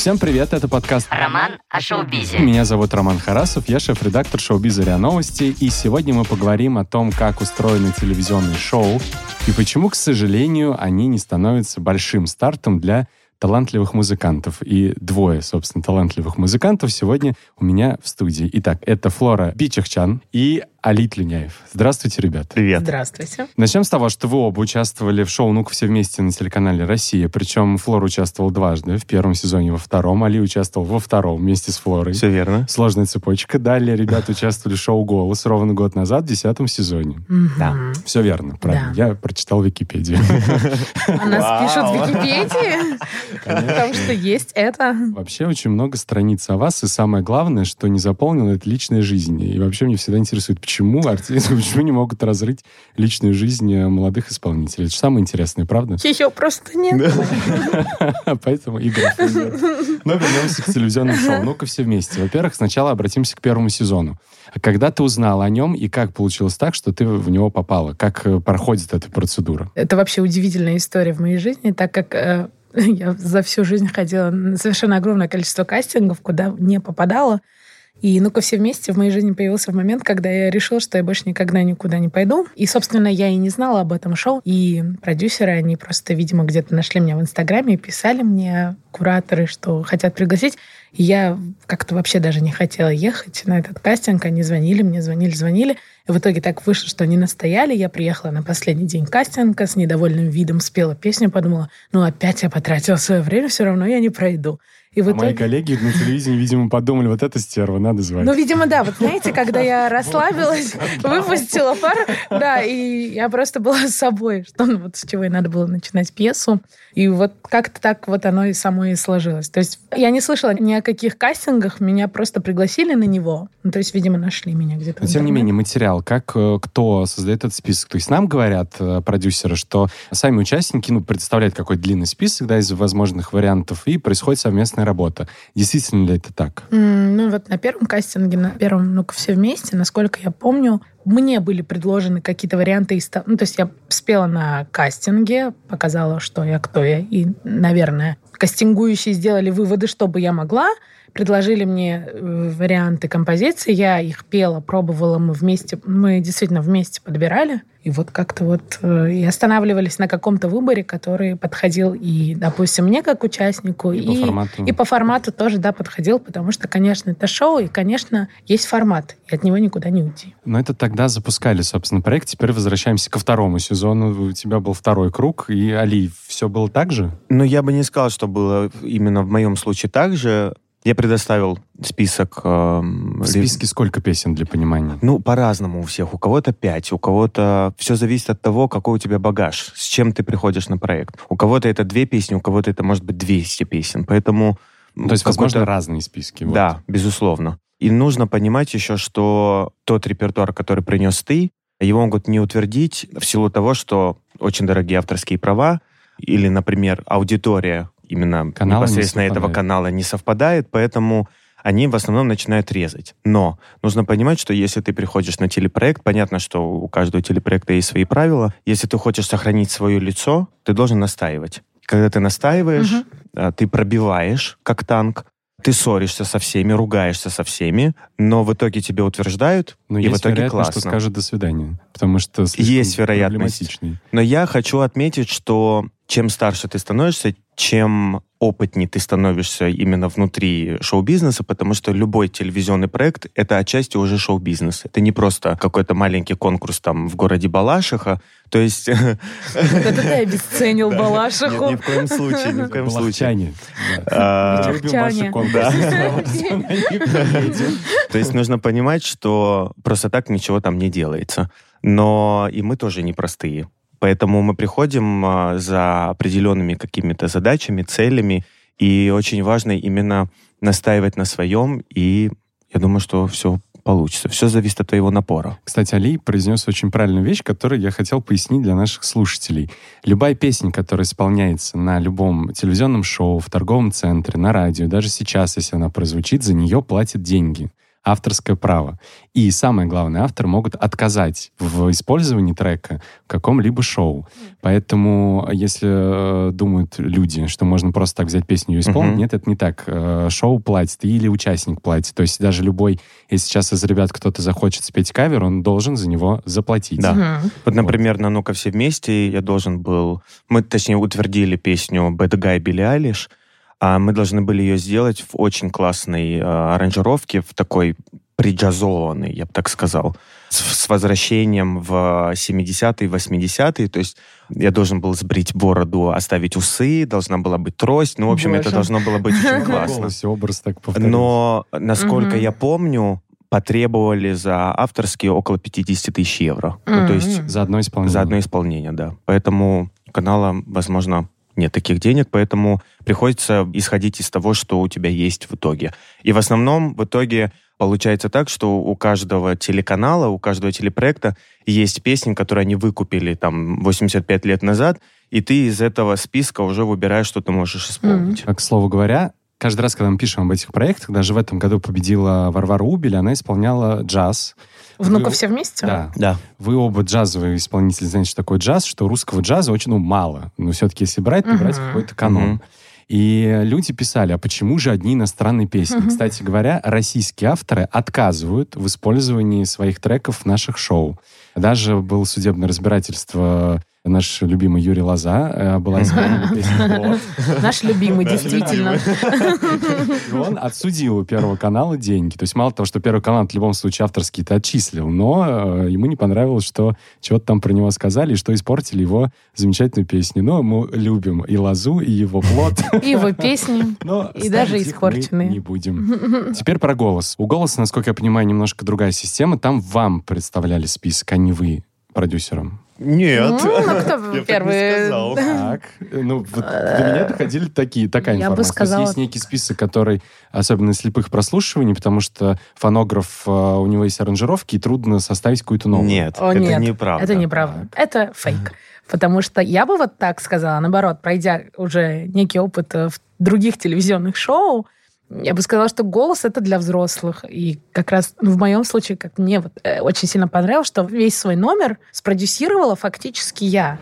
Всем привет, это подкаст «Роман о шоу-бизе». Меня зовут Роман Харасов, я шеф-редактор шоу-биза РИА Новости, и сегодня мы поговорим о том, как устроены телевизионные шоу и почему, к сожалению, они не становятся большим стартом для талантливых музыкантов. И двое, собственно, талантливых музыкантов сегодня у меня в студии. Итак, это Флора Бичихчан и Алит Люняев. Здравствуйте, ребят. Привет. Здравствуйте. Начнем с того, что вы оба участвовали в шоу «Ну-ка все вместе» на телеканале «Россия». Причем Флор участвовал дважды, в первом сезоне, во втором. Али участвовал во втором вместе с Флорой. Все верно. Сложная цепочка. Далее ребята участвовали в шоу «Голос» ровно год назад, в десятом сезоне. Да. Все верно, правильно. Я прочитал Википедию. У нас пишут в Википедии, потому что есть это. Вообще очень много страниц о вас, и самое главное, что не заполнено, это личная жизнь. И вообще мне всегда интересует, почему артисты, почему не могут разрыть личную жизнь э, молодых исполнителей. Это же самое интересное, правда? Ее просто нет. Поэтому игра. Но вернемся к телевизионному шоу. Ну-ка все вместе. Во-первых, сначала обратимся к первому сезону. Когда ты узнала о нем, и как получилось так, что ты в него попала? Как э, проходит эта процедура? Это вообще удивительная история в моей жизни, так как э, я за всю жизнь ходила на совершенно огромное количество кастингов, куда не попадала. И ну-ка все вместе в моей жизни появился момент, когда я решила, что я больше никогда никуда не пойду. И, собственно, я и не знала об этом шоу. И продюсеры, они просто, видимо, где-то нашли меня в Инстаграме и писали мне, кураторы, что хотят пригласить. Я как-то вообще даже не хотела ехать на этот кастинг. Они звонили мне, звонили, звонили. И в итоге так вышло, что они настояли. Я приехала на последний день кастинга с недовольным видом, спела песню, подумала, ну опять я потратила свое время, все равно я не пройду. И А мои итоге... коллеги на телевидении, видимо, подумали, вот это стерва, надо звать. Ну, видимо, да. Вот знаете, когда я расслабилась, выпустила пар, да, и я просто была с собой, что ну, вот с чего и надо было начинать пьесу. И вот как-то так вот оно и само и сложилось. То есть я не слышала ни о каких кастингах, меня просто пригласили на него. Ну, то есть, видимо, нашли меня где-то. Но тем не менее, материал, как э, кто создает этот список? То есть нам говорят э, продюсеры, что сами участники ну, представляют какой-то длинный список да, из возможных вариантов, и происходит совместная работа. Действительно ли это так? М, Ну, вот на первом кастинге, на первом, ну-ка, все вместе, насколько я помню, мне были предложены какие-то варианты из... Ну, то есть я спела на кастинге, показала, что я, кто я, и, наверное, кастингующие сделали выводы, что бы я могла, предложили мне э, варианты композиции, я их пела, пробовала, мы вместе, мы действительно вместе подбирали, и вот как-то вот э, и останавливались на каком-то выборе, который подходил и, допустим, мне как участнику, И по формату. и по формату тоже, да, подходил, потому что, конечно, это шоу, и, конечно, есть формат, и от него никуда не уйти. Но это тогда запускали, собственно, проект. Теперь возвращаемся ко второму сезону. У тебя был второй круг. И, Али, все было так же? Ну, я бы не сказал, что было именно в моем случае так же. Я предоставил список... эм, В списке сколько песен для понимания? Ну, по-разному у всех. У кого-то пять, у кого-то... Все зависит от того, какой у тебя багаж, с чем ты приходишь на проект. У кого-то это две песни, у кого-то это может быть 200 песен. Поэтому... Ну, То есть, возможно, разные списки. вот. Да, безусловно. И нужно понимать еще, что тот репертуар, который принес ты, его могут не утвердить в силу того, что очень дорогие авторские права или, например, аудитория именно Канала не непосредственно этого совпадает. канала не совпадает, поэтому они в основном начинают резать. Но нужно понимать, что если ты приходишь на телепроект, понятно, что у каждого телепроекта есть свои правила. Если ты хочешь сохранить свое лицо, ты должен настаивать. Когда ты настаиваешь, а, ты пробиваешь как танк, ты ссоришься со всеми, ругаешься со всеми, но в итоге тебе утверждают, Но и есть в итоге вероятность, классно. что скажет «до свидания». Потому что слишком Есть вероятность. Но я хочу отметить, что чем старше ты становишься, чем опытнее ты становишься именно внутри шоу-бизнеса, потому что любой телевизионный проект — это отчасти уже шоу-бизнес. Это не просто какой-то маленький конкурс там в городе Балашиха. То есть... Это ты обесценил Балашиху. ни в коем случае, ни в коем случае. А. То есть нужно понимать, что просто так ничего там не делается. Но и мы тоже непростые. Поэтому мы приходим а, за определенными какими-то задачами, целями, и очень важно именно настаивать на своем, и я думаю, что все получится. Все зависит от твоего напора. Кстати, Али произнес очень правильную вещь, которую я хотел пояснить для наших слушателей. Любая песня, которая исполняется на любом телевизионном шоу, в торговом центре, на радио, даже сейчас, если она прозвучит, за нее платят деньги. Авторское право. И самое главное, авторы могут отказать в использовании трека в каком-либо шоу. Поэтому, если э, думают люди, что можно просто так взять песню и исполнить, Мгм. нет, это не так. Э, шоу платит или участник платит. То есть даже любой, если сейчас из ребят кто-то захочет спеть кавер, он должен за него заплатить. Да. Мгм. Вот, например, на «Ну-ка все вместе» я должен был... Мы, точнее, утвердили песню «Bad Guy» Билли Айлиш, а мы должны были ее сделать в очень классной э, аранжировке, в такой приджазованной, я бы так сказал, с, с возвращением в 70-е, 80-е. То есть я должен был сбрить бороду, оставить усы, должна была быть трость. Ну, в общем, это Боже. должно было быть очень классно. образ так. Но, насколько я помню, потребовали за авторские около 50 тысяч евро. Ну, то есть. За одно исполнение. за одно исполнение, да. Поэтому канала, возможно, нет таких денег, поэтому приходится исходить из того, что у тебя есть в итоге. И в основном в итоге получается так, что у каждого телеканала, у каждого телепроекта есть песни, которые они выкупили там 85 лет назад, и ты из этого списка уже выбираешь, что ты можешь исполнить. А, К слову говоря, каждый раз, когда мы пишем об этих проектах, даже в этом году победила Варвара Убель, она исполняла джаз. Внука Вы- все вместе? Да. Да. Вы оба джазовые исполнители, знаете, что такое джаз, что русского джаза очень ну, мало. Но все-таки, если брать, то брать Мгм. какой-то канон. Мгм. И люди писали, а почему же одни иностранные песни? Мгм. Кстати говоря, российские авторы отказывают в использовании своих треков в наших шоу. Даже было судебное разбирательство наш любимый Юрий Лоза э, была исполнена. Наш любимый, действительно. И он отсудил у Первого канала деньги. То есть мало того, что Первый канал в любом случае авторский-то отчислил, но э, ему не понравилось, что чего-то там про него сказали, и что испортили его замечательную песню. Но мы любим и Лозу, и его плод. И его песни. И даже испорченные. не будем. Теперь про голос. У голоса, насколько я понимаю, немножко другая система. Там вам представляли список, а не вы продюсером. Нет. Ну, ну, кто Я так не первый? сказал. Так, ну, вот до меня доходили такие, такая Я бы информация. То есть сказала- есть некий список, который, особенно слепых прослушиваний, потому что фонограф, э, у него есть аранжировки, и трудно составить какую-то новую. Нет, О, это нет, неправда. Это неправда. Это фейк. Потому что я бы вот так сказала, наоборот, пройдя уже некий опыт э, в других телевизионных шоу, я бы сказала, что голос это для взрослых. И как раз ну, в моем случае, как мне вот э, очень сильно понравилось, что весь свой номер спродюсировала фактически я.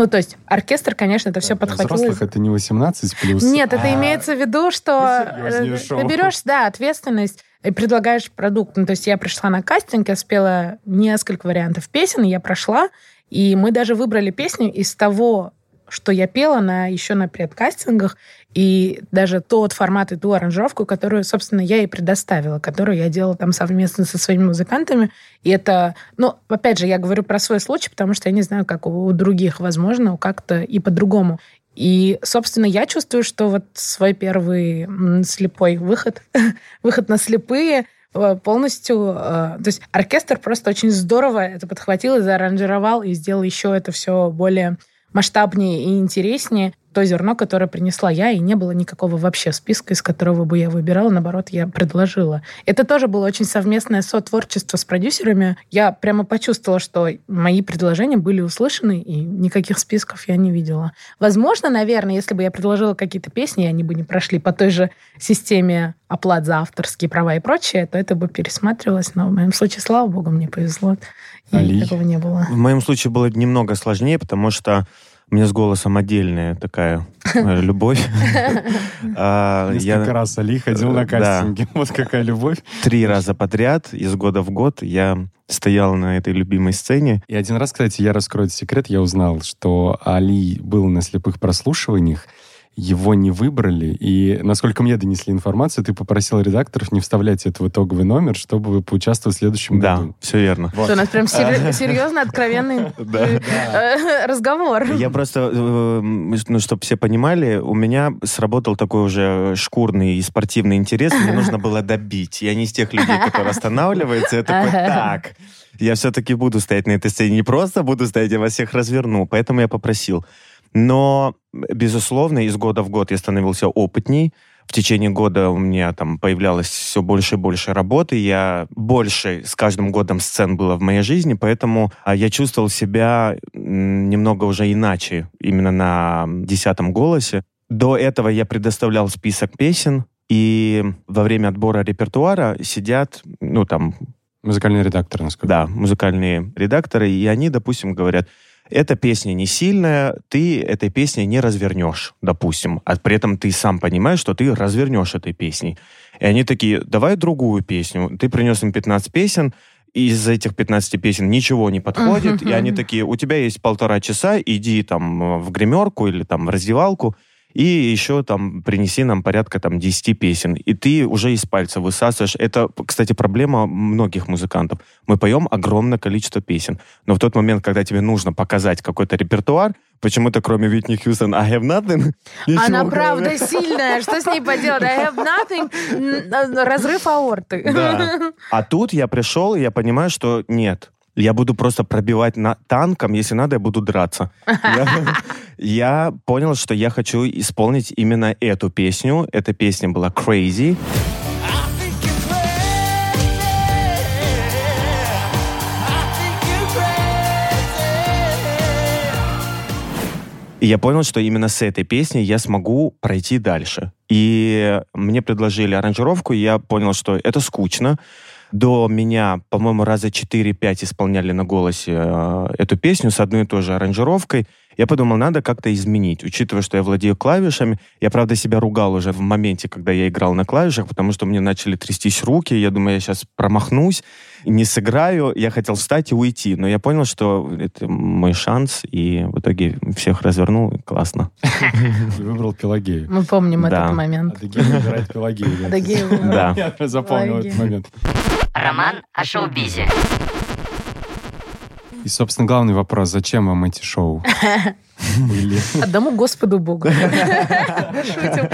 Ну, то есть оркестр, конечно, это все Для подхватило. взрослых это не 18 плюс. Нет, это а имеется в виду, что э, ты берешь, да, ответственность и предлагаешь продукт. Ну, то есть я пришла на кастинг, я спела несколько вариантов песен, я прошла, и мы даже выбрали песню из того, что я пела на, еще на предкастингах, и даже тот формат и ту аранжировку, которую, собственно, я и предоставила, которую я делала там совместно со своими музыкантами. И это, ну, опять же, я говорю про свой случай, потому что я не знаю, как у других, возможно, как-то и по-другому. И, собственно, я чувствую, что вот свой первый слепой выход, выход на слепые, э, полностью... э, То есть оркестр просто очень здорово это подхватил и зааранжировал, и сделал еще это все более масштабнее и интереснее. То зерно, которое принесла я, и не было никакого вообще списка, из которого бы я выбирала, наоборот, я предложила. Это тоже было очень совместное сотворчество с продюсерами. Я прямо почувствовала, что мои предложения были услышаны, и никаких списков я не видела. Возможно, наверное, если бы я предложила какие-то песни, и они бы не прошли по той же системе оплат за авторские права и прочее, то это бы пересматривалось. Но в моем случае, слава богу, мне повезло. Али? такого не было. В моем случае было немного сложнее, потому что у меня с голосом отдельная такая э, любовь. А, Несколько Я раз Али ходил на Да. кастинги. Вот какая любовь. три раза подряд, из года в год, я стоял на этой любимой сцене. И один раз, кстати, я раскрою секрет, я узнал, что Али был на слепых прослушиваниях, его не выбрали, и, насколько мне донесли информацию, ты попросил редакторов не вставлять это в итоговый номер, чтобы поучаствовать в следующем Да, году. все верно. Вот. Что у нас прям сер- серьезно откровенный э, разговор. Я просто, э, ну, чтобы все понимали, у меня сработал такой уже шкурный и спортивный интерес, мне нужно было добить. Я не из тех людей, которые останавливаются, я такой, так, я все-таки буду стоять на этой сцене, не просто буду стоять, я вас всех разверну, поэтому я попросил. Но, безусловно, из года в год я становился опытней, В течение года у меня там появлялось все больше и больше работы, я больше с каждым годом сцен было в моей жизни, поэтому а, я чувствовал себя немного уже иначе, именно на десятом голосе. До этого я предоставлял список песен, и во время отбора репертуара сидят, ну, там, Музыкальный редактор, насколько. да, музыкальные редакторы, и они, допустим, говорят, эта песня не сильная, ты этой песней не развернешь, допустим. А при этом ты сам понимаешь, что ты развернешь этой песней. И они такие, давай другую песню. Ты принес им 15 песен, из этих 15 песен ничего не подходит, и они такие, у тебя есть полтора часа, иди там э, в гримерку или там в раздевалку, и еще там принеси нам порядка там 10 песен. И ты уже из пальца высасываешь. Это, кстати, проблема многих музыкантов. Мы поем огромное количество песен. Но в тот момент, когда тебе нужно показать какой-то репертуар, почему-то кроме Витни Хьюстон I have nothing. Она кроме- правда сильная. Что с ней поделать? I have nothing. Разрыв аорты. Да. А тут я пришел, и я понимаю, что нет. Я буду просто пробивать на танком, если надо, я буду драться. Я, понял, что я хочу исполнить именно эту песню. Эта песня была Crazy. И я понял, что именно с этой песней я смогу пройти дальше. И мне предложили аранжировку, и я понял, что это скучно. До меня, по-моему, раза 4-5 исполняли на голосе э, эту песню с одной и той же аранжировкой. Я подумал, надо как-то изменить, учитывая, что я владею клавишами. Я, правда, себя ругал уже в моменте, когда я играл на клавишах, потому что мне начали трястись руки. Я думаю, я сейчас промахнусь, не сыграю. Я хотел встать и уйти, но я понял, что это мой шанс, и в итоге всех развернул. Классно. Выбрал Пелагею. Мы помним этот момент. Адыгея выбирает Пелагею. да. Я запомнил этот момент. Роман о шоу-бизе. И, собственно, главный вопрос. Зачем вам эти шоу? Были. Одному Господу Богу. Шутим.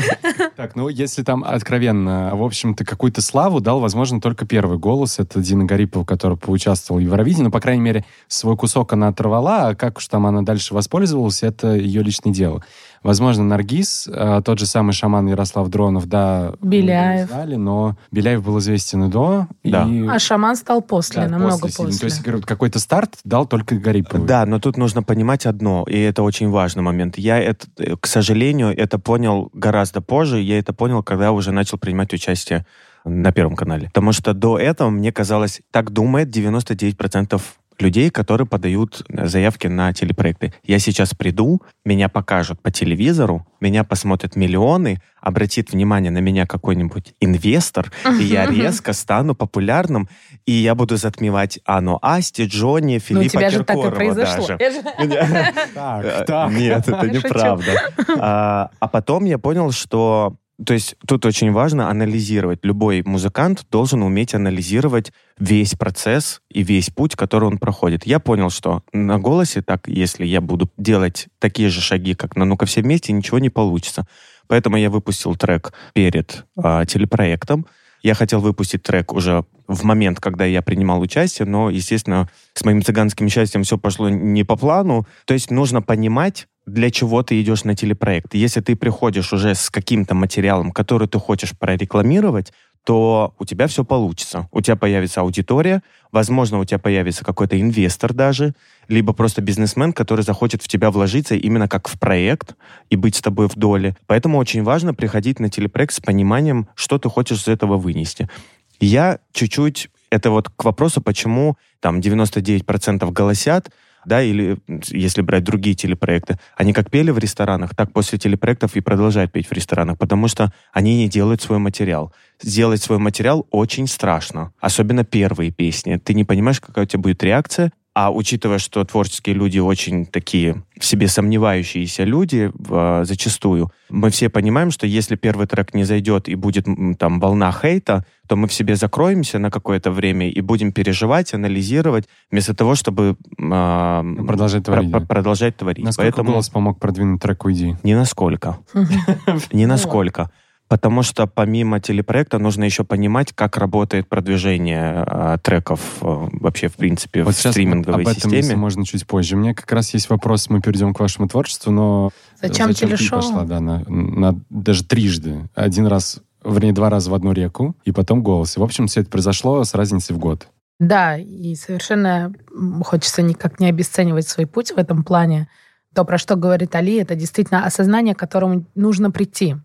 Так, ну, если там откровенно, в общем-то, какую-то славу дал, возможно, только первый голос. Это Дина Гарипова, которая поучаствовала в Евровидении. Ну, по крайней мере, свой кусок она оторвала, а как уж там она дальше воспользовалась, это ее личное дело. Возможно, Наргиз, э, тот же самый шаман Ярослав Дронов, да, Беляев. знали, но Беляев был известен и до. Да. и- А шаман стал после, да, намного после после. То есть, говорю, какой-то старт дал только Гариповой. Да, но тут нужно понимать одно, и это очень важный момент. Я, это, к сожалению, это понял гораздо позже. Я это понял, когда уже начал принимать участие на Первом канале. Потому что до этого, мне казалось, так думает 99% людей, которые подают заявки на телепроекты. Я сейчас приду, меня покажут по телевизору, меня посмотрят миллионы, обратит внимание на меня какой-нибудь инвестор, и я резко стану популярным, и я буду затмевать Анну Асти, Джонни, Ну, у Филиппа тебя же так и Киркорова произошло. даже. Же- Э, Так, так. Нет, это неправда. А а потом я понял, что... То есть тут очень важно анализировать. Любой музыкант должен уметь анализировать весь процесс и весь путь, который он проходит. Я понял, что на голосе так, если я буду делать такие же шаги, как на «Ну-ка все вместе», ничего не получится. Поэтому я выпустил трек перед а, телепроектом. Я хотел выпустить трек уже в момент, когда я принимал участие, но, естественно, с моим цыганским счастьем все пошло не по плану. То есть нужно понимать, для чего ты идешь на телепроект. Если ты приходишь уже с каким-то материалом, который ты хочешь прорекламировать, то у тебя все получится. У тебя появится аудитория, возможно, у тебя появится какой-то инвестор даже, либо просто бизнесмен, который захочет в тебя вложиться именно как в проект и быть с тобой в доле. Поэтому очень важно приходить на телепроект с пониманием, что ты хочешь из этого вынести. Я чуть-чуть... Это вот к вопросу, почему там 99% голосят, да, или если брать другие телепроекты, они как пели в ресторанах, так после телепроектов и продолжают петь в ресторанах, потому что они не делают свой материал. Сделать свой материал очень страшно, особенно первые песни. Ты не понимаешь, какая у тебя будет реакция, а учитывая, что творческие люди очень такие в себе сомневающиеся люди в- зачастую, мы все понимаем, что если первый трек не зайдет и будет там волна хейта, то мы в себе закроемся на какое-то время и будем переживать, анализировать, вместо того, чтобы а, Продолжать творить, про- да. продолжать творить. Насколько Поэтому голос помог продвинуть трек «Уйди»? ни насколько. Ни насколько. Потому что помимо телепроекта нужно еще понимать, как работает продвижение э, треков э, вообще, в принципе, Вот в сейчас стриминговой об этом, если системе. можно, чуть позже. У меня как раз есть вопрос, мы перейдем к вашему творчеству, но... Зачем ты телешоу? пошла, да, на, на- даже трижды. Один раз, вернее, два раза в одну реку, и потом голос. И, в общем, все это произошло с разницей в год. Да, и совершенно хочется никак не обесценивать свой путь в этом плане. То, про что говорит Али, это действительно осознание, к которому нужно прийти.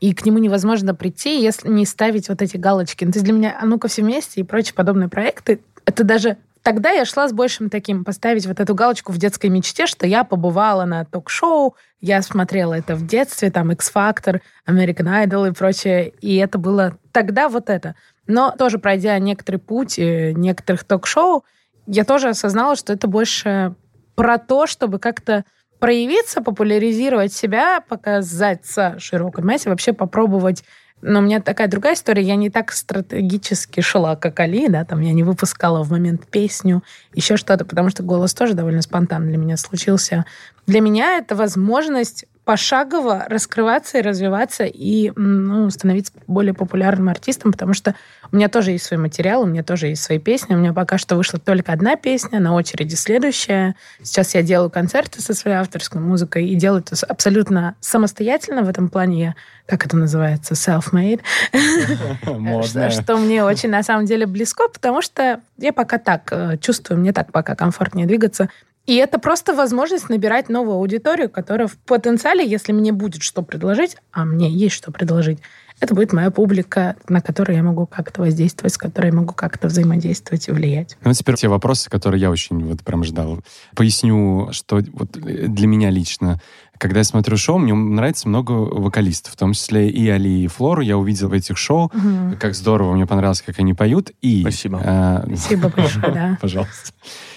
И к нему невозможно прийти, если не ставить вот эти галочки. Ну, то есть для меня «А ну-ка все вместе» и прочие подобные проекты, это даже Тогда я шла с большим таким, поставить вот эту галочку в детской мечте, что я побывала на ток-шоу, я смотрела это в детстве, там, X-Factor, American Idol и прочее, и это было тогда вот это. Но тоже пройдя некоторый путь э, некоторых ток-шоу, я тоже осознала, что это больше про то, чтобы как-то проявиться, популяризировать себя, показаться широкой массе, вообще попробовать но у меня такая другая история. Я не так стратегически шла, как Али, да, там я не выпускала в момент песню, еще что-то, потому что голос тоже довольно спонтанно для меня случился. Для меня это возможность пошагово раскрываться и развиваться и ну, становиться более популярным артистом, потому что у меня тоже есть свой материал, у меня тоже есть свои песни. У меня пока что вышла только одна песня, на очереди следующая. Сейчас я делаю концерты со своей авторской музыкой и делаю это что самостоятельно. В этом плане я, как это называется, self-made. Что, что мне очень на самом деле близко, потому что я пока так э, чувствую, мне так пока комфортнее двигаться. И это просто возможность набирать новую аудиторию, которая в потенциале, если мне будет что предложить, а мне есть что предложить, это будет моя публика, на которую я могу как-то воздействовать, с которой я могу как-то взаимодействовать и влиять. Ну, теперь те вопросы, которые я очень вот прям ждал. Поясню, что вот для меня лично, когда я смотрю шоу, мне нравится много вокалистов, в том числе и Али, и Флору. Я увидел в этих шоу, Угу. как здорово, мне понравилось, как они поют. И, Спасибо. э, Спасибо большое, да. Пожалуйста.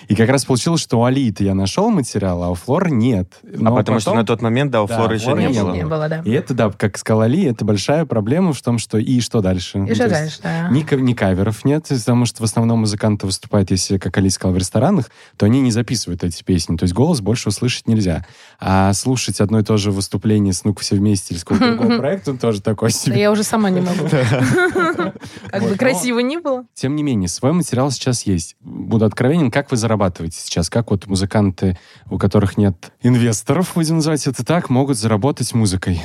И как раз получилось, что у Али-то я нашел материал, а у Флоры нет. А Но потому что потом- на тот момент, да, у Да, Флоры еще Флоры не не было. Не было, да. И это, да, как сказал Али, это большая проблема в том, что и что дальше? Ну, И что то дальше, да. Ни, ни каверов нет, потому что в основном музыканты выступают, если, как Али сказал, в ресторанах, то они не записывают эти песни. То есть голос больше услышать нельзя. А слушать одно и то же выступление с «Ну-ка все вместе» или с какого-то другого проекта он тоже такой Да себе. я уже сама не могу. Как бы красиво ни было. Тем не менее, свой материал сейчас есть. Буду откровенен, как вы зарабатываете сейчас? Как вот музыканты, у которых нет инвесторов, будем называть это так, могут заработать музыкой?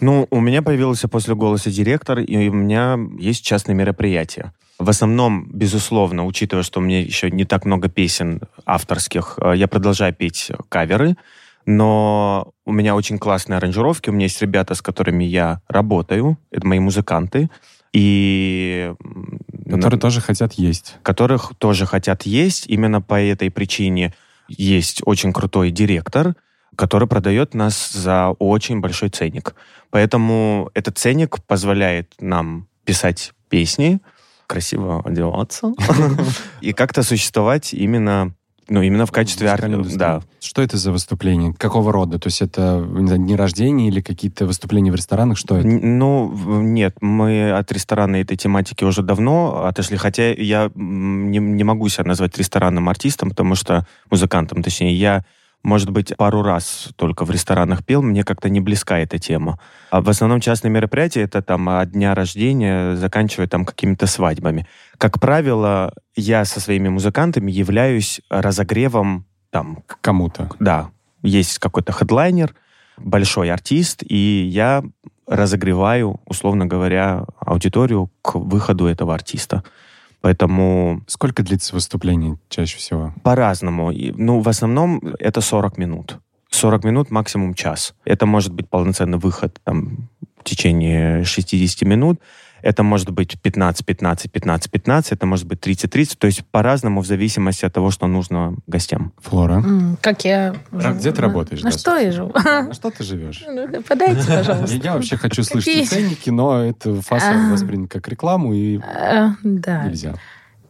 Ну, у меня появился после «Голоса» директор, и у меня есть частные мероприятия. В основном, безусловно, учитывая, что у меня еще не так много песен авторских, э, я продолжаю петь каверы, но у меня очень классные аранжировки, у меня есть ребята, с которыми я работаю, это мои музыканты, и... Которые тоже хотят есть. которых тоже хотят есть. Именно по этой причине есть очень крутой директор, который продает нас за очень большой ценник. Поэтому этот ценник позволяет нам писать песни, красиво одеваться и как-то существовать именно, ну, именно в качестве Музыкальной арт- индустрии. Да. Что это за выступление? Какого рода? То есть это не знаю, дни рождения или какие-то выступления в ресторанах? Что это? Н- Ну, нет, мы от ресторанной этой тематики уже давно отошли, хотя я не, не могу себя назвать ресторанным артистом, потому что музыкантом, точнее, я, может быть, пару раз только в ресторанах пел, мне как-то не близка эта тема. А в основном частные мероприятия это там от дня рождения, заканчивая там какими-то свадьбами. Как правило, я со своими музыкантами являюсь разогревом там К кому-то. да, есть какой-то хедлайнер, большой артист, и я разогреваю, условно говоря, аудиторию к выходу этого артиста. Поэтому Сколько длится выступление чаще всего? по-разному. Ну, в основном это 40 минут. 40 минут, максимум час. Это может быть полноценный выход там, в течение 60 минут. Это может быть 15, 15, 15, 15. Это может быть 30, 30. То есть по-разному в зависимости от того, что нужно гостям. Флора. М, Как я... А где ты На- работаешь, На да, что я живу? На что ты живешь? Ну, Подайте, пожалуйста. Я, вообще хочу слышать ценники, но это фасад А. воспринят как рекламу, и Э, нельзя.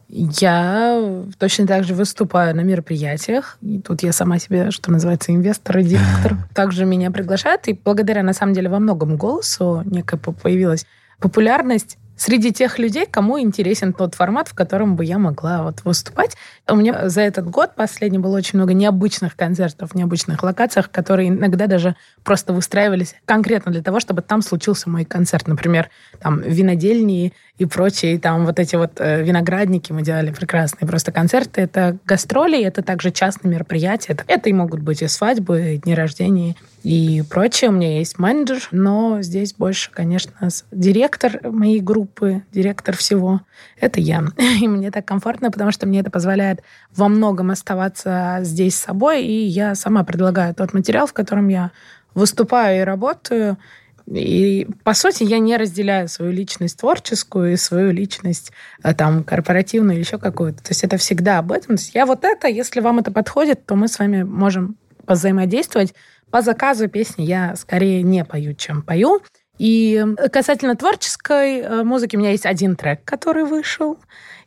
Я точно так же выступаю на мероприятиях. И тут я сама себе, что называется, инвестор и директор. Также меня приглашают. И благодаря, на самом деле, во многом голосу некая по- появилась популярность среди тех людей, кому интересен тот формат, в котором бы я могла вот выступать. У меня за этот год последний было очень много необычных концертов, необычных локациях, которые иногда даже просто выстраивались конкретно для того, чтобы там случился мой концерт. Например, там винодельни и прочие, там вот эти вот э, виноградники мы делали прекрасные просто концерты. Это гастроли, это также частные мероприятия. Это и могут быть и свадьбы, и дни рождения, и прочее. У меня есть менеджер, но здесь больше, конечно, директор моей группы, директор всего. Это я. И мне так комфортно, потому что мне это позволяет во многом оставаться здесь с собой, и я сама предлагаю тот материал, в котором я выступаю и работаю. И, по сути, я не разделяю свою личность творческую и свою личность а, там корпоративную или еще какую-то. То есть это всегда об этом. То есть я вот это, если вам это подходит, то мы с вами можем взаимодействовать. По заказу песни я скорее не пою, чем пою. И касательно творческой э, музыки, у меня есть один трек, который вышел.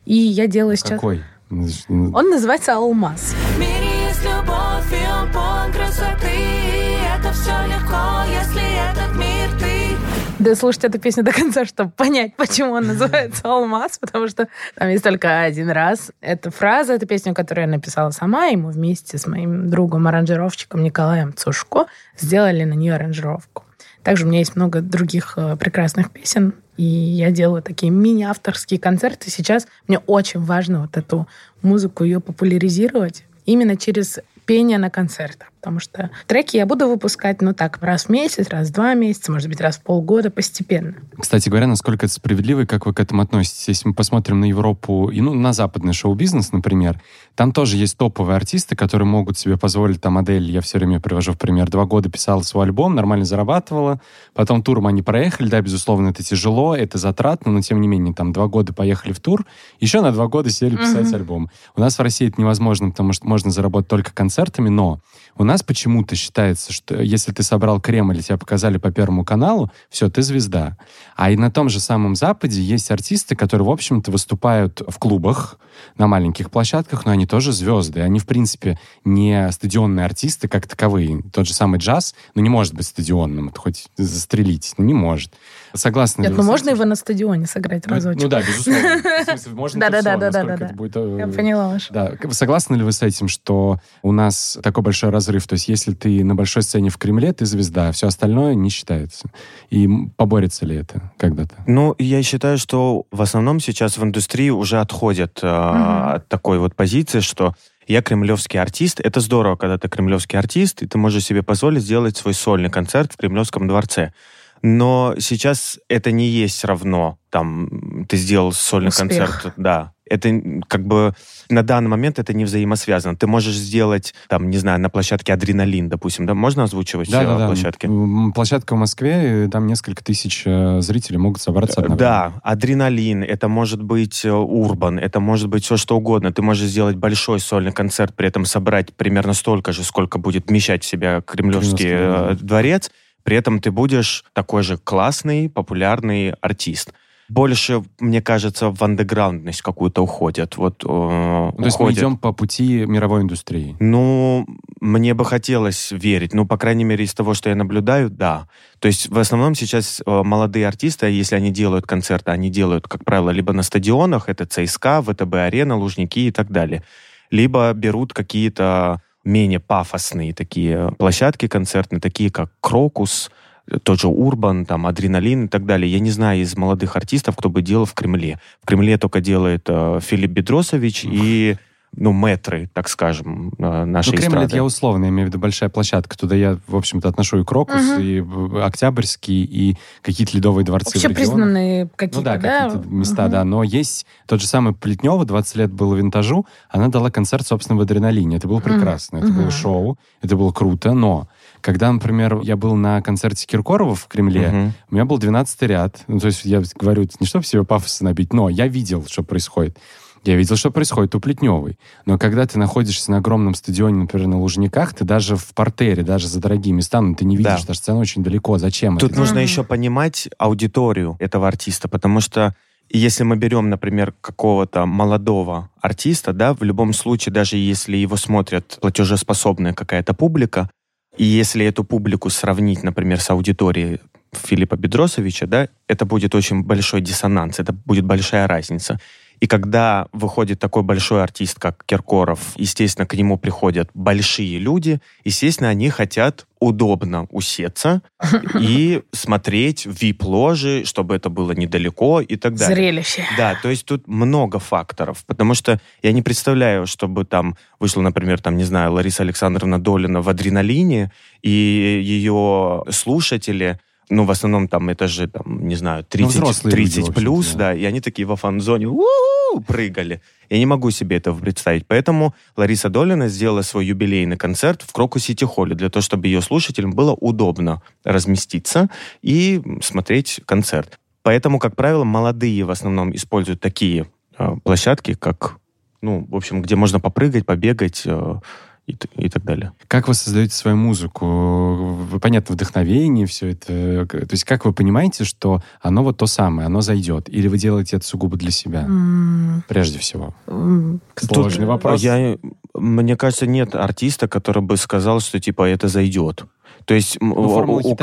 И я делаю сейчас... Какой? Он называется «Алмаз». В мире есть любовь, и он полон красоты И это все Да слушать эту песню до конца, чтобы понять, почему он называется «Алмаз», потому что там есть только один раз. Эта фраза, это песню, которую я написала сама, и мы вместе с моим другом-аранжировщиком Николаем Цушко сделали на нее аранжировку. Также у меня есть много других э, прекрасных песен, и я делаю такие мини-авторские концерты. Сейчас мне очень важно вот эту музыку, ее популяризировать именно через пение на концертах. Потому что треки я буду выпускать, ну так, раз в месяц, раз в два месяца, может быть, раз в полгода, постепенно. Кстати говоря, насколько это справедливо и как вы к этому относитесь? Если мы посмотрим на Европу и ну, на западный шоу-бизнес, например, там тоже есть топовые артисты, которые могут себе позволить, там, модель, я все время привожу в пример, два года писала свой альбом, нормально зарабатывала, потом туром они проехали, да, безусловно, это тяжело, это затратно, но тем не менее, там, два года поехали в тур, еще на два года сели писать Мгм. альбом. У нас в России это невозможно, потому что можно заработать только концертами, но у нас почему-то считается, что если ты собрал крем или тебя показали по Первому каналу, все, ты звезда. А и на том же самом Западе есть артисты, которые, в общем-то, выступают в клубах, на маленьких площадках, но они тоже звезды. Они, в принципе, не стадионные артисты как таковые. Тот же самый джаз, ну, не может быть стадионным. Это хоть застрелить, ну, не может. Согласны ли Нет, ну можно его на стадионе сыграть Ну, разочек. Ну да, безусловно. В смысле, можно это всё, Да-да-да-да-да-да. насколько это будет, э, Я поняла ваш. да, согласны ли вы с этим, что у нас такой большой разрыв? То есть если ты на большой сцене в Кремле, ты звезда, а все остальное не считается. И поборется ли это когда-то? Ну, я считаю, что в основном сейчас в индустрии уже отходят э, от такой вот позиции, что я кремлевский артист. Это здорово, когда ты кремлевский артист, и ты можешь себе позволить сделать свой сольный концерт в Кремлевском дворце. Но сейчас это не есть равно, там, ты сделал сольный Успех. концерт, да. Это как бы на данный момент это не взаимосвязано. Ты можешь сделать, там, не знаю, на площадке «Адреналин», допустим, да? Можно озвучивать Да, э, да, да. площадки? Площадка в Москве, и там несколько тысяч э, зрителей могут собраться одновременно. Да, адреналин, это может быть э, урбан, это может быть все что угодно. Ты можешь сделать большой сольный концерт, при этом собрать примерно столько же, сколько будет вмещать в себя Кремлевский Кремлевский, э, дворец. При этом ты будешь такой же классный, популярный артист. Больше, мне кажется, в андеграундность какую-то уходят. Вот, э, Ну, То есть мы уходят. идем по пути мировой индустрии. Ну, мне бы хотелось верить. Ну, по крайней мере, из того, что я наблюдаю, да. То есть в основном сейчас э, молодые артисты, если они делают концерты, они делают, как правило, либо на стадионах, это ЦСКА, ВТБ-арена, Лужники и так далее. Либо берут какие-то менее пафосные такие площадки концертные, такие как Крокус, тот же Урбан, там, Адреналин и так далее. Я не знаю из молодых артистов, кто бы делал в Кремле. В Кремле только делает э, Филипп Бедросович и, ну, мэтры, так скажем, нашей Ну, Кремль, это я условно, я имею в виду большая площадка. Туда я, в общем-то, отношу и Крокус, Мгм. и э, Октябрьский, и какие-то ледовые дворцы Вообще признанные какие-то, Ну да, какие-то места, Мгм. да. Но есть тот же самый Плетнева, 20 лет было винтажу, она дала концерт, собственно, в «Адреналине». Это было прекрасно, это было шоу, это было круто, но когда, например, я был на концерте Киркорова в Кремле, Мгм. у меня был 12 ряд. Ну, то есть я говорю, это не чтобы себе пафоса набить, но я видел, что происходит. Я видел, что происходит у Плетневой. Но когда ты находишься на огромном стадионе, например, на Лужниках, ты даже в портере, даже за дорогие места, ну, ты не видишь, Да. потому что сцена очень далеко. Зачем Тут это? нужно еще понимать аудиторию этого артиста, потому что если мы берем, например, какого-то молодого артиста, да, в любом случае, даже если его смотрят платежеспособная какая-то публика, и если эту публику сравнить, например, с аудиторией Филиппа Бедросовича, да, это будет очень большой диссонанс, это будет большая разница. И когда выходит такой большой артист, как Киркоров, естественно, к нему приходят большие люди, естественно, они хотят удобно усеться и смотреть вип-ложи, чтобы это было недалеко и так далее. Зрелище. Да, то есть тут много факторов, потому что я не представляю, чтобы там вышла, например, там, не знаю, Лариса Александровна Долина в «Адреналине», и ее слушатели ну, в основном там это же, там, не знаю, 30, взрослые 30 люди, плюс, общем-то, да, и они такие во фан-зоне прыгали. Я не могу себе этого представить. Поэтому Лариса Долина сделала свой юбилейный концерт в Крокус Сити Холле для того, чтобы ее слушателям было удобно разместиться и смотреть концерт. Поэтому, как правило, молодые в основном используют такие э, площадки, как, ну, в общем, где можно попрыгать, побегать э, и, и так далее. Как вы создаете свою музыку? Вы, понятно, вдохновение, все это. То есть как вы понимаете, что оно вот то самое, оно зайдет? Или вы делаете это сугубо для себя? М, Прежде всего. м, Сложный Тут, вопрос. Я, мне кажется, нет артиста, который бы сказал, что типа это зайдет. То есть Ну, у, у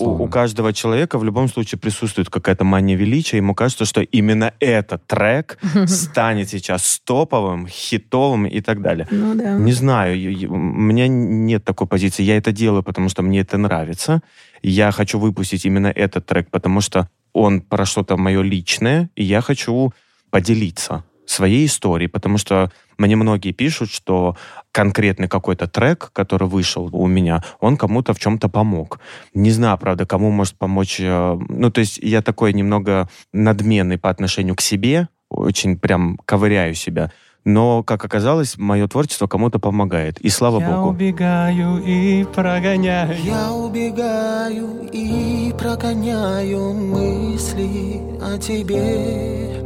у- у- каждого человека в любом случае присутствует какая-то мания величия. Ему кажется, что именно этот трек станет сейчас топовым, хитовым и так далее. Ну да. Не знаю, у меня нет такой позиции. Я это делаю, потому что мне это нравится. Я хочу выпустить именно этот трек, потому что он про что-то мое личное, и я хочу поделиться своей историей, потому что мне многие пишут, что конкретный какой-то трек, который вышел у меня, он кому-то в чем-то помог. Не знаю, правда, кому может помочь. э, Ну, то есть я такой немного надменный по отношению к себе, очень прям ковыряю себя. Но, как оказалось, мое творчество кому-то помогает. И слава Я богу. убегаю и прогоняю. Я убегаю и прогоняю мысли о тебе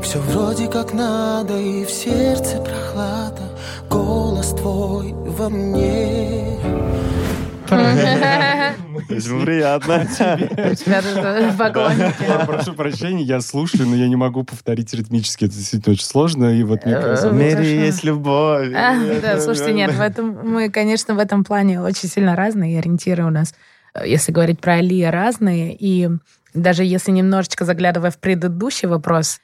Все вроде как надо и в сердце прохлада Голос твой во мне Приятно. У тебя тут поклонники. Прошу прощения, я слушаю, но я не могу повторить ритмически. Это действительно очень сложно. И вот мне кажется, В Э, мире есть любовь. А, да, слушайте, нет, в этом мы, конечно, в этом плане очень сильно разные, ориентиры у нас, э, если говорить про Алия, разные. И даже если немножечко заглядывая в предыдущий вопрос,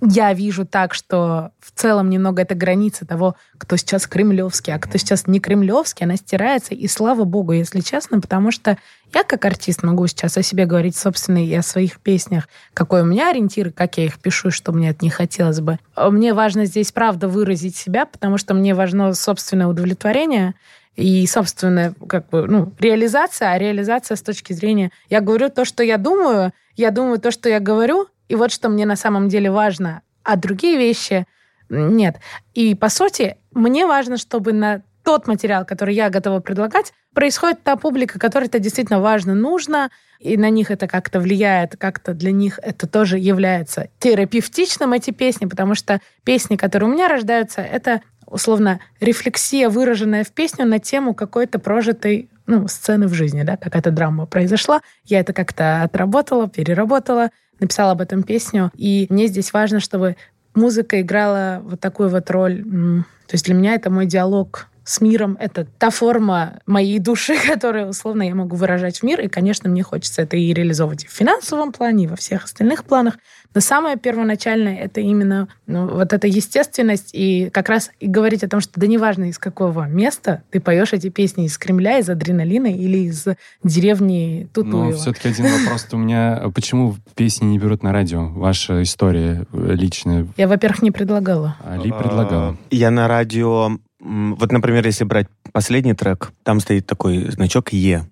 я вижу так, что в целом немного это граница того, кто сейчас кремлевский, а кто сейчас не кремлевский, она стирается. И слава богу, если честно, потому что я как артист могу сейчас о себе говорить собственно и о своих песнях, какой у меня ориентир, как я их пишу, что мне от них хотелось бы. Мне важно здесь, правда, выразить себя, потому что мне важно собственное удовлетворение и собственная как бы, ну, реализация, а реализация с точки зрения... Я говорю то, что я думаю, я думаю то, что я говорю, и вот что мне на самом деле важно. А другие вещи нет. И, по сути, мне важно, чтобы на тот материал, который я готова предлагать, происходит та публика, которой это действительно важно, нужно, и на них это как-то влияет, как-то для них это тоже является терапевтичным, эти песни, потому что песни, которые у меня рождаются, это условно рефлексия, выраженная в песню на тему какой-то прожитой ну, сцены в жизни, да, какая-то драма произошла, я это как-то отработала, переработала, написала об этом песню, и мне здесь важно, чтобы музыка играла вот такую вот роль. То есть для меня это мой диалог с миром, это та форма моей души, которую, условно, я могу выражать в мир, и, конечно, мне хочется это и реализовывать и в финансовом плане, и во всех остальных планах. Но самое первоначальное — это именно ну, вот эта естественность, и как раз и говорить о том, что да неважно, из какого места ты поешь эти песни, из Кремля, из Адреналина или из деревни Но Тутуева. все-таки один вопрос у меня. Почему песни не берут на радио? Ваша история личная. Я, во-первых, не предлагала. Али предлагала. А, Я на радио... Вот, например, если брать последний трек, там стоит такой значок «Е».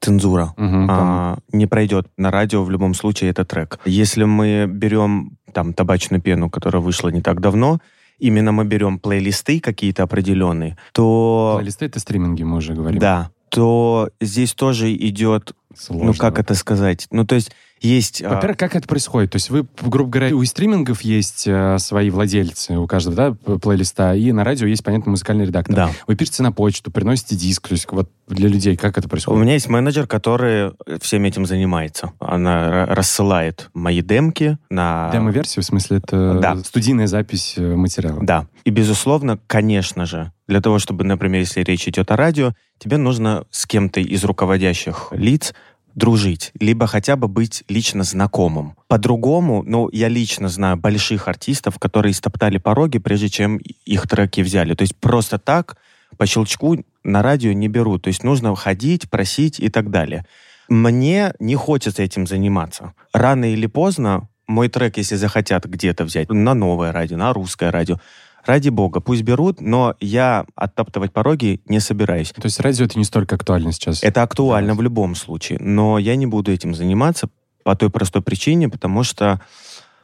Цензура. Там А, не пройдет на радио в любом случае этот трек. Если мы берем там табачную пену, которая вышла не так давно, именно мы берем плейлисты какие-то определенные, то... Плейлисты — это стриминги, мы уже говорим. Да, то здесь тоже идет, Сложно. ну как это сказать, ну то есть есть... а, Во-первых, как это происходит? То есть вы, грубо говоря, у стримингов есть э, свои владельцы, у каждого, да, плейлиста, и на радио есть, понятно, музыкальный редактор. Да. Вы пишете на почту, приносите диск, то есть вот для людей как это У происходит? меня есть менеджер, который всем этим занимается. Она ра- рассылает мои демки на... Демо-версия, в смысле, это Да. студийная запись э, материала. Да. И, безусловно, конечно же, для того, чтобы, например, если речь идет о радио, тебе нужно с кем-то из руководящих лиц дружить, либо хотя бы быть лично знакомым. По-другому, ну, я лично знаю больших артистов, которые стоптали пороги, прежде чем их треки взяли. То есть просто так по щелчку на радио не берут. То есть нужно ходить, просить и так далее. Мне не хочется этим заниматься. Рано или поздно мой трек, если захотят где-то взять, на новое радио, на русское радио, ради бога, пусть берут, но я оттаптывать пороги не собираюсь. То есть радио это не столько актуально сейчас? Это актуально в любом случае, но я не буду этим заниматься по той простой причине, потому что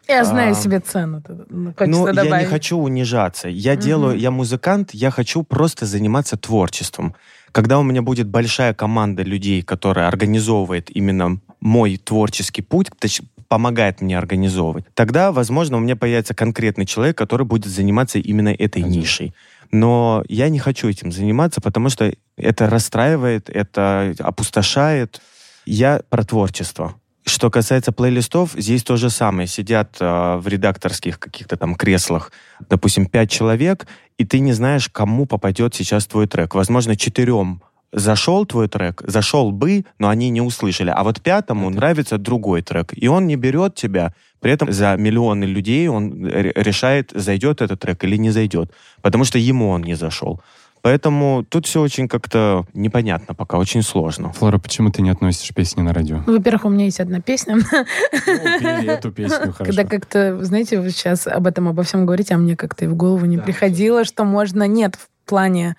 Я знаю А, себе цену. ну, ну, Хочется я добавить. не хочу унижаться. Я делаю, я музыкант, я хочу просто заниматься творчеством. Когда у меня будет большая команда людей, которая организовывает именно мой творческий путь, помогает мне организовывать, тогда, возможно, у меня появится конкретный человек, который будет заниматься именно этой Конечно. нишей. Но я не хочу этим заниматься, потому что это расстраивает, это опустошает. Я про творчество. Что касается плейлистов, здесь то же самое. Сидят э, в редакторских каких-то там креслах, допустим, пять человек, и ты не знаешь, кому попадет сейчас твой трек. Возможно, четырем зашел твой трек, зашел бы, но они не услышали. А вот пятому нравится другой трек, и он не берет тебя. При этом за миллионы людей он ре- решает, зайдет этот трек или не зайдет, потому что ему он не зашел. Поэтому тут все очень как-то непонятно пока, очень сложно. Флора, почему ты не относишь песни на радио? Ну, Во-первых, у меня есть одна песня. Ну, эту песню, хорошо. Когда как-то, знаете, вы сейчас об этом обо всем говорите, а мне как-то и в голову не приходило, что можно... Нет, в плане,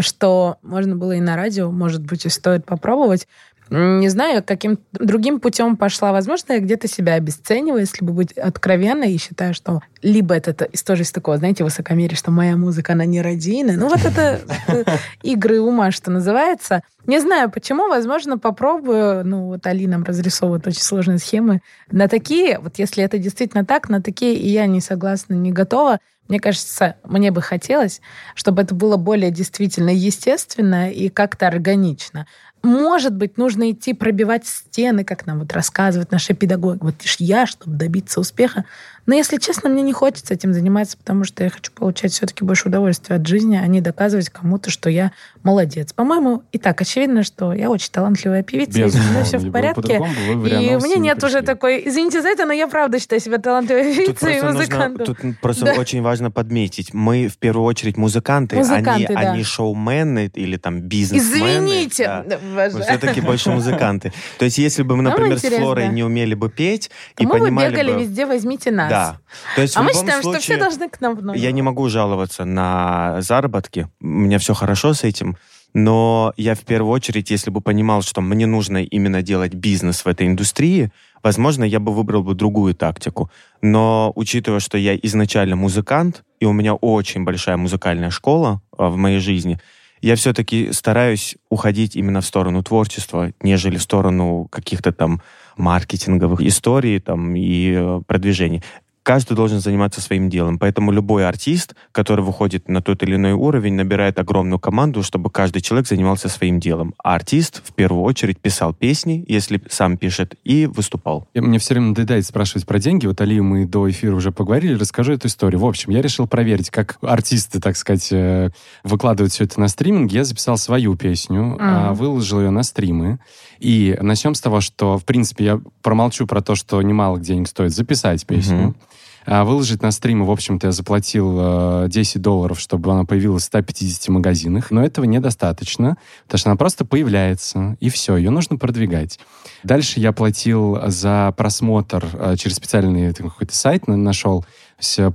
что можно было и на радио, может быть, и стоит попробовать. Не знаю, каким другим путем пошла. Возможно, я где-то себя обесцениваю, если бы быть откровенной, и считаю, что либо это из тоже из такого, знаете, высокомерия, что моя музыка, она не радийная. Ну, вот это э, игры ума, что называется. Не знаю, почему. Возможно, попробую. Ну, вот Али нам разрисовывает очень сложные схемы. На такие, вот если это действительно так, на такие и я не согласна, не готова. Мне кажется, мне бы хотелось, чтобы это было более действительно естественно и как-то органично. Может быть, нужно идти пробивать стены, как нам вот рассказывают наши педагоги. Вот лишь я, чтобы добиться успеха. Но, если честно, мне не хочется этим заниматься, потому что я хочу получать все-таки больше удовольствия от жизни, а не доказывать кому-то, что я молодец. По-моему, и так очевидно, что я очень талантливая певица, и со мной все в порядке. И у меня не нет уже такой... Извините за это, но я правда считаю себя талантливой певицей и просто, нужно, музыкантом. тут просто Да. очень важно подметить. Мы в первую очередь музыканты, Музыканты, они, да. они шоумены или там бизнесмены. Извините, да. Мы уважаю. все-таки больше музыканты. То есть, если бы мы, например, с. Флорой не умели бы петь и мы бы понимали бегали везде, возьмите нас. Да. То есть, А мы считаем, что все случае, должны к нам в номер. Я не могу жаловаться на заработки. У меня все хорошо с этим. Но я в первую очередь, если бы понимал, что мне нужно именно делать бизнес в этой индустрии, возможно, я бы выбрал бы другую тактику. Но учитывая, что я изначально музыкант, и у меня очень большая музыкальная школа а, в моей жизни, я все-таки стараюсь уходить именно в сторону творчества, нежели в сторону каких-то там маркетинговых историй там, и э, продвижений. Каждый должен заниматься своим делом. Поэтому любой артист, который выходит на тот или иной уровень, набирает огромную команду, чтобы каждый человек занимался своим делом. А артист в первую очередь писал песни, если сам пишет, и выступал. И Мне все время надоедает спрашивать про деньги. Вот Алию мы до эфира уже поговорили. Расскажу эту историю. В общем, я решил проверить, как артисты, так сказать, э, выкладывают все это на стриминг. Я записал свою песню, Мгм. выложил ее на стримы. И начнем с того, что, в принципе, я промолчу про то, что немало денег стоит записать песню. Мгм. А выложить на стримы, в общем-то, я заплатил э, 10 долларов, чтобы она появилась в 150 магазинах. Но этого недостаточно, потому что она просто появляется, и все, ее нужно продвигать. Дальше я платил за просмотр э, через специальный какой-то сайт, на- нашел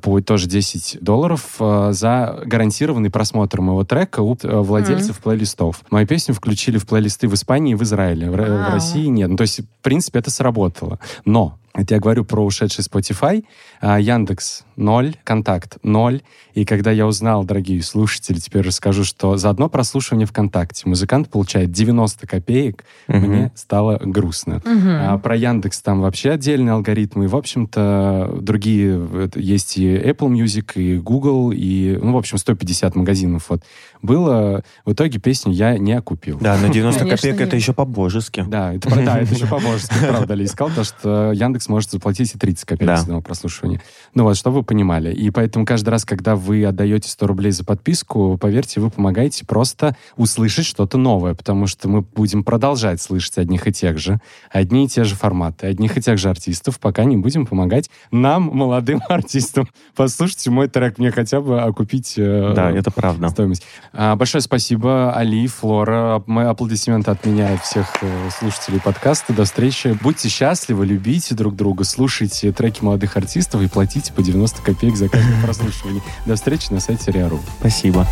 по тоже 10 долларов э, за гарантированный просмотр моего трека у э, владельцев плейлистов. Мою песню включили в плейлисты в Испании и в Израиле. В, Р- в. России нет. Ну, то есть, в принципе, это сработало. Но это я говорю про ушедший Spotify, а, Яндекс ноль, Контакт ноль. И когда я узнал, дорогие слушатели, теперь расскажу, что за одно прослушивание ВКонтакте музыкант получает 90 копеек, Мгм. мне стало грустно. Мгм. А про Яндекс там вообще отдельные алгоритмы. И, в общем-то, другие... Есть и Apple Music, и Google, и, ну, в общем, 150 магазинов вот было. В итоге песню я не окупил. Да, на 90 Конечно, копеек нет. это еще по-божески. Да, это, да, это еще по-божески, правда ли искал, потому что Яндекс может заплатить и 30 копеек Да. с одного прослушивания. Ну вот, чтобы вы понимали. И поэтому каждый раз, когда вы отдаете 100 рублей за подписку, поверьте, вы помогаете просто услышать что-то новое, потому что мы будем продолжать слышать одних и тех же, одни и те же форматы, одних и тех же артистов, пока не будем помогать нам, молодым артистам. Послушайте мой трек, мне хотя бы окупить э, Да, это правда. стоимость. А, большое спасибо, Али, Флора. Мои аплодисменты от меня и всех э, слушателей подкаста. До встречи. Будьте счастливы, любите друг друга, слушайте треки молодых артистов и платите по 90 копеек за каждое прослушивание. До встречи на сайте Риару. Спасибо.